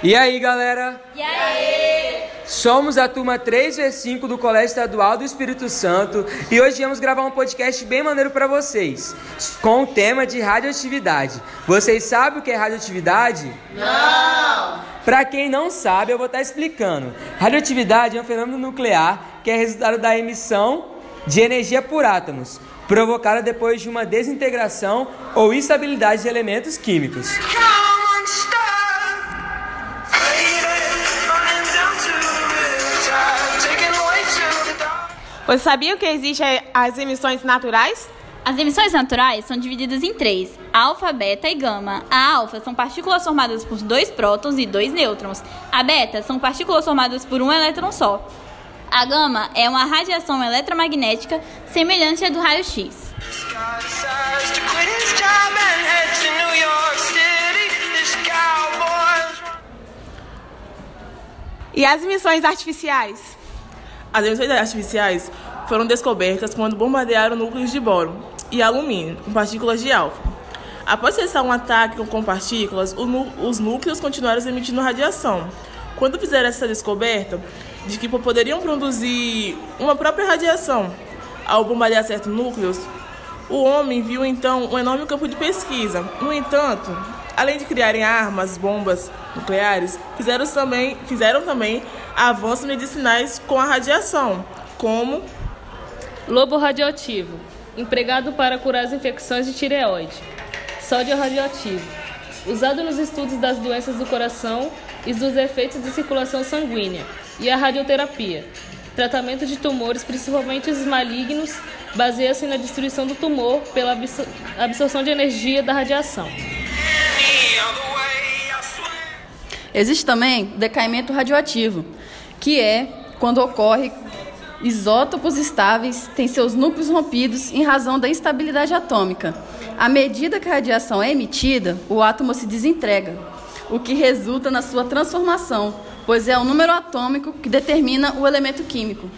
E aí, galera? E aí? Somos a turma 3V5 do Colégio Estadual do Espírito Santo e hoje vamos gravar um podcast bem maneiro para vocês, com o tema de radioatividade. Vocês sabem o que é radioatividade? Não! Para quem não sabe, eu vou estar explicando. Radioatividade é um fenômeno nuclear que é resultado da emissão de energia por átomos, provocada depois de uma desintegração ou instabilidade de elementos químicos. Você sabia que existem as emissões naturais? As emissões naturais são divididas em três: alfa, beta e gama. A alfa são partículas formadas por dois prótons e dois nêutrons. A beta são partículas formadas por um elétron só. A gama é uma radiação eletromagnética semelhante à do raio-x. E as emissões artificiais? As emissões artificiais foram descobertas quando bombardearam núcleos de boro e alumínio com partículas de álfa. Após cessar um ataque com partículas, os núcleos continuaram emitindo radiação. Quando fizeram essa descoberta de que poderiam produzir uma própria radiação ao bombardear certos núcleos, o homem viu então um enorme campo de pesquisa. No entanto, além de criarem armas, bombas nucleares, fizeram também, fizeram também avanços medicinais com a radiação, como lobo radioativo, empregado para curar as infecções de tireoide, sódio radioativo, usado nos estudos das doenças do coração e dos efeitos de circulação sanguínea, e a radioterapia, tratamento de tumores, principalmente os malignos, baseia-se na destruição do tumor pela absorção de energia da radiação. Existe também decaimento radioativo, que é quando ocorre isótopos estáveis têm seus núcleos rompidos em razão da instabilidade atômica. À medida que a radiação é emitida, o átomo se desintegra, o que resulta na sua transformação, pois é o número atômico que determina o elemento químico.